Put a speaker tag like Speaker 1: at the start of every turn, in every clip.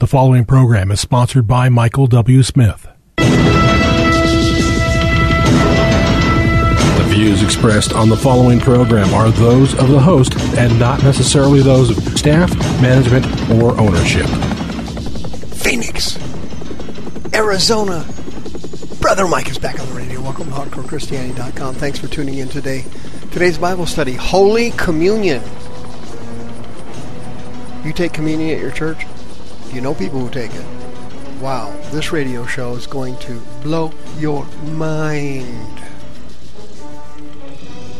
Speaker 1: The following program is sponsored by Michael W. Smith. The views expressed on the following program are those of the host and not necessarily those of staff, management, or ownership.
Speaker 2: Phoenix, Arizona. Brother Mike is back on the radio. Welcome to HardcoreChristianity.com. Thanks for tuning in today. Today's Bible study, Holy Communion. You take communion at your church? You know people who take it. Wow, this radio show is going to blow your mind.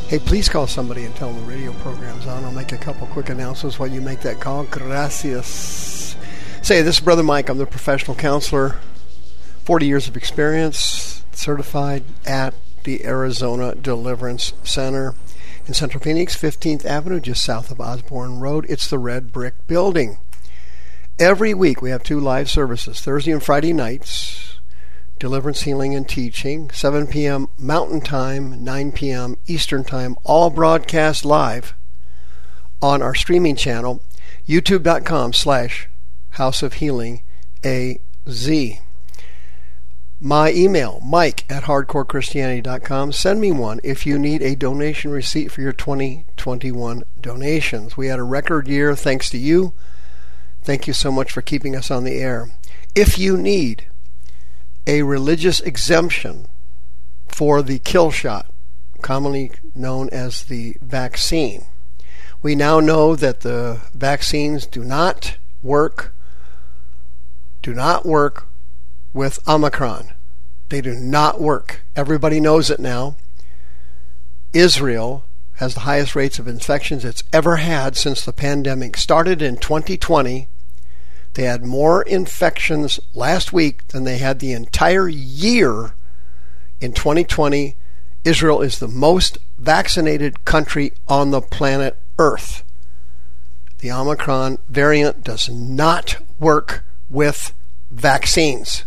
Speaker 2: Hey, please call somebody and tell them the radio program's on. I'll make a couple quick announcements while you make that call. Gracias. Say, this is Brother Mike. I'm the professional counselor. 40 years of experience, certified at the Arizona Deliverance Center in Central Phoenix, 15th Avenue, just south of Osborn Road. It's the red brick building. Every week we have two live services Thursday and Friday nights deliverance, healing, and teaching, 7 p.m. Mountain Time, 9 p.m. Eastern Time, all broadcast live on our streaming channel, youtube.com slash House of Healing AZ. My email, mike at hardcorechristianity.com. Send me one if you need a donation receipt for your 2021 donations. We had a record year thanks to you Thank you so much for keeping us on the air. If you need a religious exemption for the kill shot, commonly known as the vaccine, we now know that the vaccines do not work do not work with Omicron. They do not work. Everybody knows it now. Israel has the highest rates of infections it's ever had since the pandemic started in 2020. They had more infections last week than they had the entire year in 2020. Israel is the most vaccinated country on the planet Earth. The Omicron variant does not work with vaccines.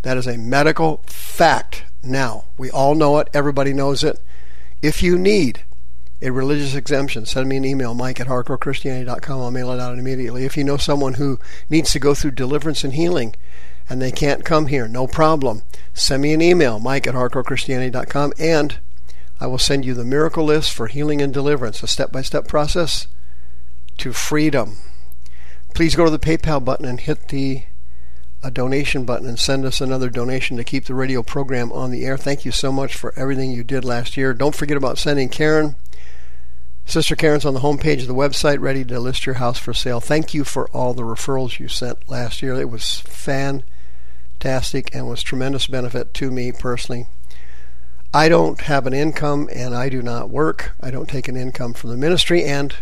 Speaker 2: That is a medical fact now. We all know it, everybody knows it. If you need a religious exemption, send me an email, mike at hardcorechristianity.com. I'll mail it out immediately. If you know someone who needs to go through deliverance and healing and they can't come here, no problem. Send me an email, mike at hardcorechristianity.com, and I will send you the miracle list for healing and deliverance, a step by step process to freedom. Please go to the PayPal button and hit the a donation button and send us another donation to keep the radio program on the air. Thank you so much for everything you did last year. Don't forget about sending Karen. Sister Karen's on the homepage of the website, ready to list your house for sale. Thank you for all the referrals you sent last year. It was fantastic and was tremendous benefit to me personally. I don't have an income and I do not work. I don't take an income from the ministry, and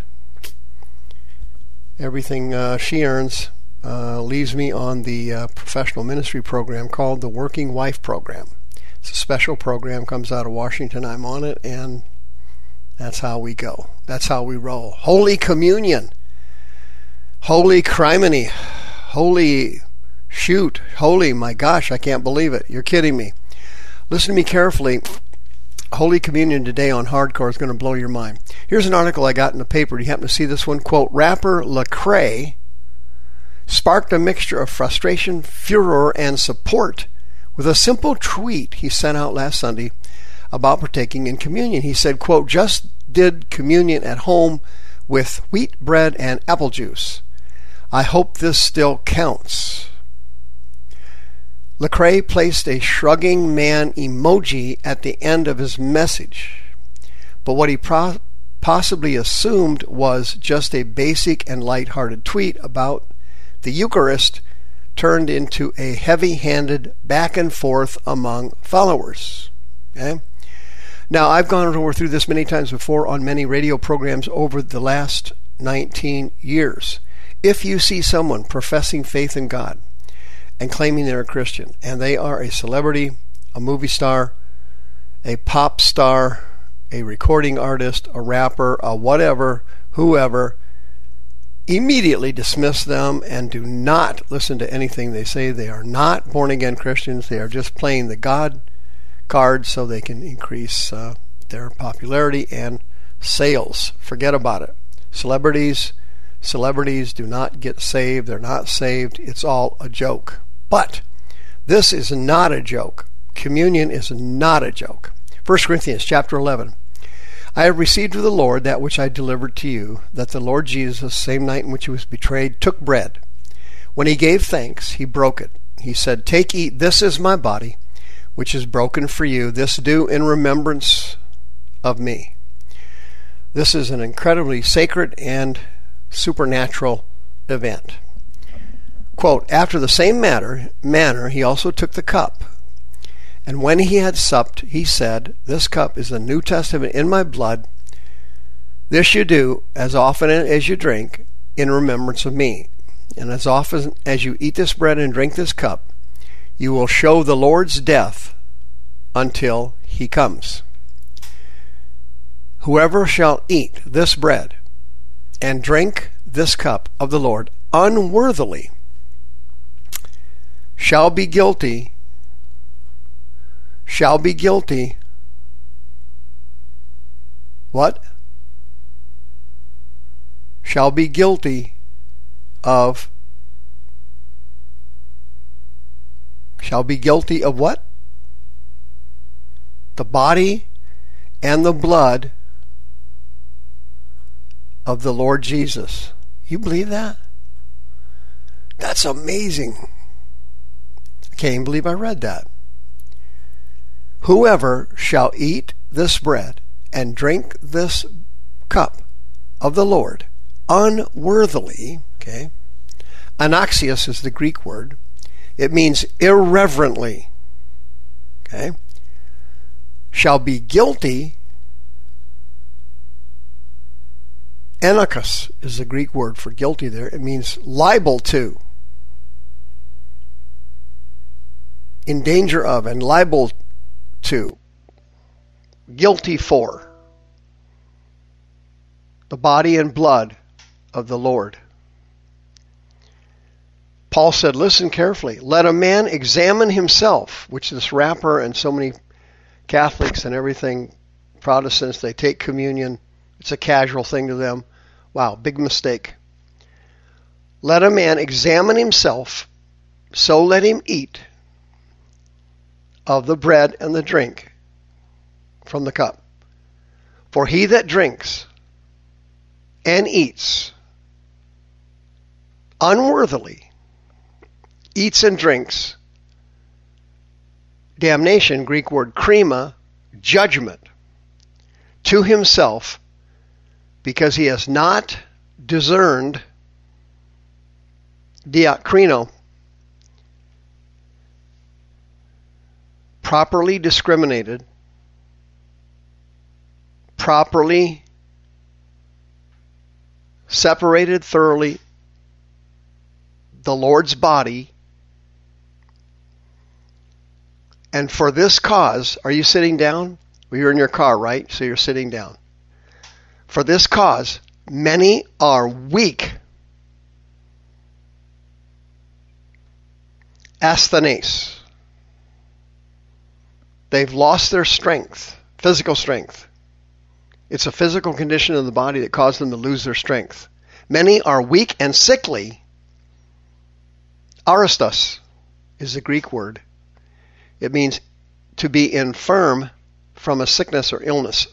Speaker 2: everything uh, she earns uh, leaves me on the uh, professional ministry program called the Working Wife Program. It's a special program, comes out of Washington. I'm on it, and that's how we go. That's how we roll. Holy Communion, Holy Criminy, Holy Shoot, Holy, my gosh, I can't believe it. You're kidding me. Listen to me carefully. Holy Communion today on Hardcore is going to blow your mind. Here's an article I got in the paper. Do you happen to see this one? Quote, rapper Lecrae sparked a mixture of frustration, furor, and support with a simple tweet he sent out last Sunday about partaking in communion. He said, quote, just did communion at home with wheat bread and apple juice. I hope this still counts. Lecrae placed a shrugging man emoji at the end of his message, but what he pro- possibly assumed was just a basic and light-hearted tweet about the Eucharist turned into a heavy handed back and forth among followers. Okay? Now, I've gone over through this many times before on many radio programs over the last 19 years. If you see someone professing faith in God and claiming they're a Christian, and they are a celebrity, a movie star, a pop star, a recording artist, a rapper, a whatever, whoever, immediately dismiss them and do not listen to anything they say. They are not born again Christians. They are just playing the God card so they can increase uh, their popularity and sales. Forget about it. Celebrities Celebrities do not get saved. They're not saved. It's all a joke. But this is not a joke. Communion is not a joke. 1 Corinthians chapter 11. I have received of the Lord that which I delivered to you, that the Lord Jesus, same night in which he was betrayed, took bread. When he gave thanks, he broke it. He said, Take, eat, this is my body, which is broken for you. This do in remembrance of me. This is an incredibly sacred and supernatural event. Quote, After the same matter, manner, he also took the cup. And when he had supped, he said, This cup is the New Testament in my blood. This you do as often as you drink in remembrance of me. And as often as you eat this bread and drink this cup, you will show the Lord's death until he comes. Whoever shall eat this bread and drink this cup of the Lord unworthily shall be guilty, shall be guilty. What? Shall be guilty of shall be guilty of what? The body and the blood of the Lord Jesus. You believe that? That's amazing. I can't even believe I read that. Whoever shall eat this bread and drink this cup of the Lord unworthily, okay? Anaxios is the Greek word. It means irreverently, okay? Shall be guilty Enochos is the Greek word for guilty there. It means liable to, in danger of, and liable to, guilty for the body and blood of the Lord. Paul said, Listen carefully. Let a man examine himself, which this rapper and so many Catholics and everything, Protestants, they take communion. It's a casual thing to them. Wow, big mistake. Let a man examine himself, so let him eat of the bread and the drink from the cup. For he that drinks and eats unworthily, eats and drinks, damnation, Greek word krima, judgment, to himself because he has not discerned diakrino, properly discriminated, properly separated thoroughly the Lord's body. And for this cause, are you sitting down? Well, you're in your car, right? So you're sitting down. For this cause, many are weak. Asthenes. They've lost their strength, physical strength. It's a physical condition of the body that caused them to lose their strength. Many are weak and sickly. Arrhostos is the Greek word. It means to be infirm from a sickness or illness.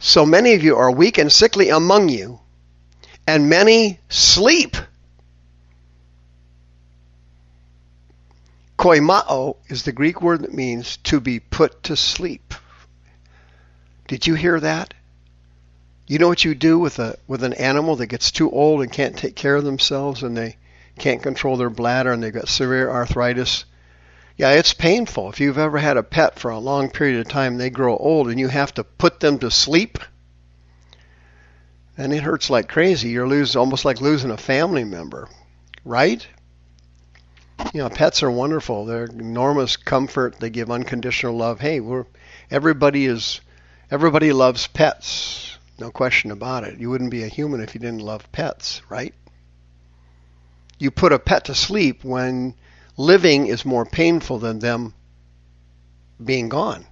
Speaker 2: So many of you are weak and sickly among you, and many sleep. Koimao is the Greek word that means to be put to sleep. Did you hear that? You know what you do with a with an animal that gets too old and can't take care of themselves and they can't control their bladder and they've got severe arthritis? Yeah, it's painful. If you've ever had a pet for a long period of time, they grow old and you have to put them to sleep. And it hurts like crazy. You're lose almost like losing a family member, right? You know, pets are wonderful. They're enormous comfort. They give unconditional love. Hey, we're everybody is everybody loves pets. No question about it. You wouldn't be a human if you didn't love pets, right? You put a pet to sleep when living is more painful than them being gone.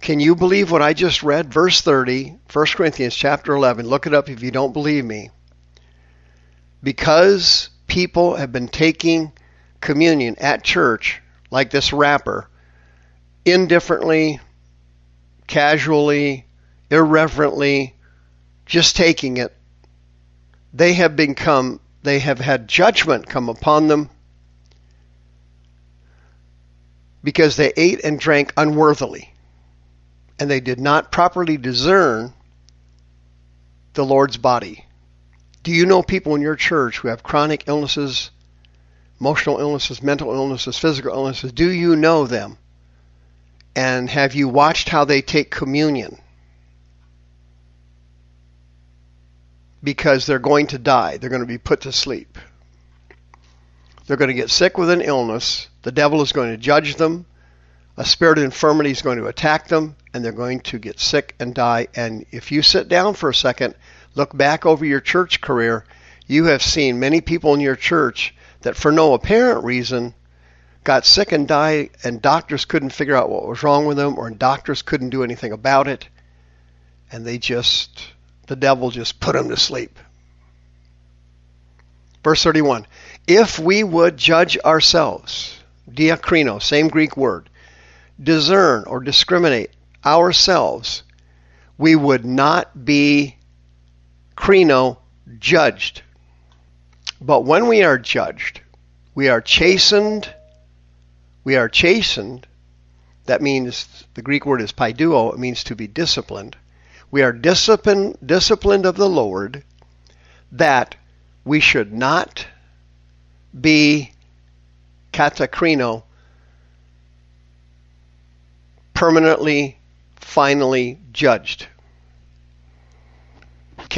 Speaker 2: Can you believe what I just read? Verse 30, 1 Corinthians chapter 11. Look it up if you don't believe me. Because people have been taking communion at church, like this rapper, indifferently, casually, irreverently, just taking it, they have become, they have had judgment come upon them because they ate and drank unworthily and they did not properly discern the Lord's body. Do you know people in your church who have chronic illnesses, emotional illnesses, mental illnesses, physical illnesses? Do you know them? And have you watched how they take communion? Because they're going to die. They're going to be put to sleep. They're going to get sick with an illness. The devil is going to judge them. A spirit of infirmity is going to attack them, and they're going to get sick and die. And if you sit down for a second, look back over your church career, you have seen many people in your church that, for no apparent reason, got sick and died, and doctors couldn't figure out what was wrong with them, or doctors couldn't do anything about it. And they just, the devil just put them to sleep. Verse 31 If we would judge ourselves, diakrino, same Greek word, discern or discriminate ourselves, we would not be krino judged. But when we are judged, we are chastened. We are chastened. That means the Greek word is paideuo. It means to be disciplined. We are disciplined, disciplined of the Lord that we should not be katakrino, permanently, finally judged.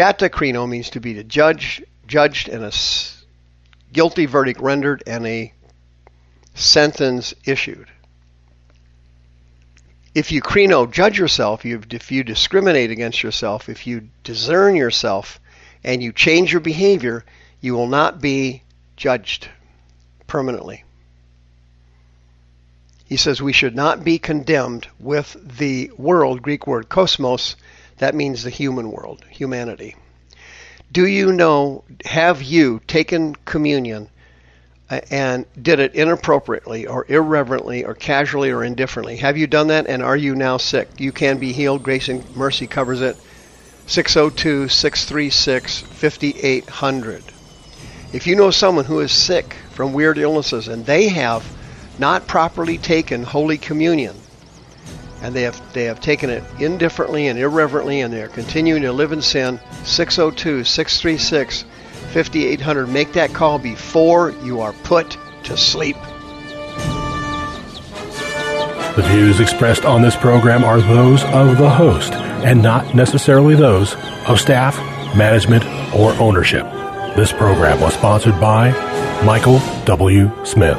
Speaker 2: Katakrino means to be to judge, judged, and a guilty verdict rendered and a sentence issued. If you krino judge yourself, if you discriminate against yourself, if you discern yourself, and you change your behavior, you will not be judged permanently. He says we should not be condemned with the world, Greek word kosmos, that means the human world, humanity. Do you know, have you taken communion uh, and did it inappropriately or irreverently or casually or indifferently? Have you done that and are you now sick? You can be healed. Grace and mercy covers it. 602 636 5800. If you know someone who is sick from weird illnesses and they have not properly taken Holy Communion, and they have they have taken it indifferently and irreverently, and they are continuing to live in sin. 602-636-5800. Make that call before you are put to sleep.
Speaker 1: The views expressed on this program are those of the host and not necessarily those of staff, management, or ownership. This program was sponsored by Michael W. Smith.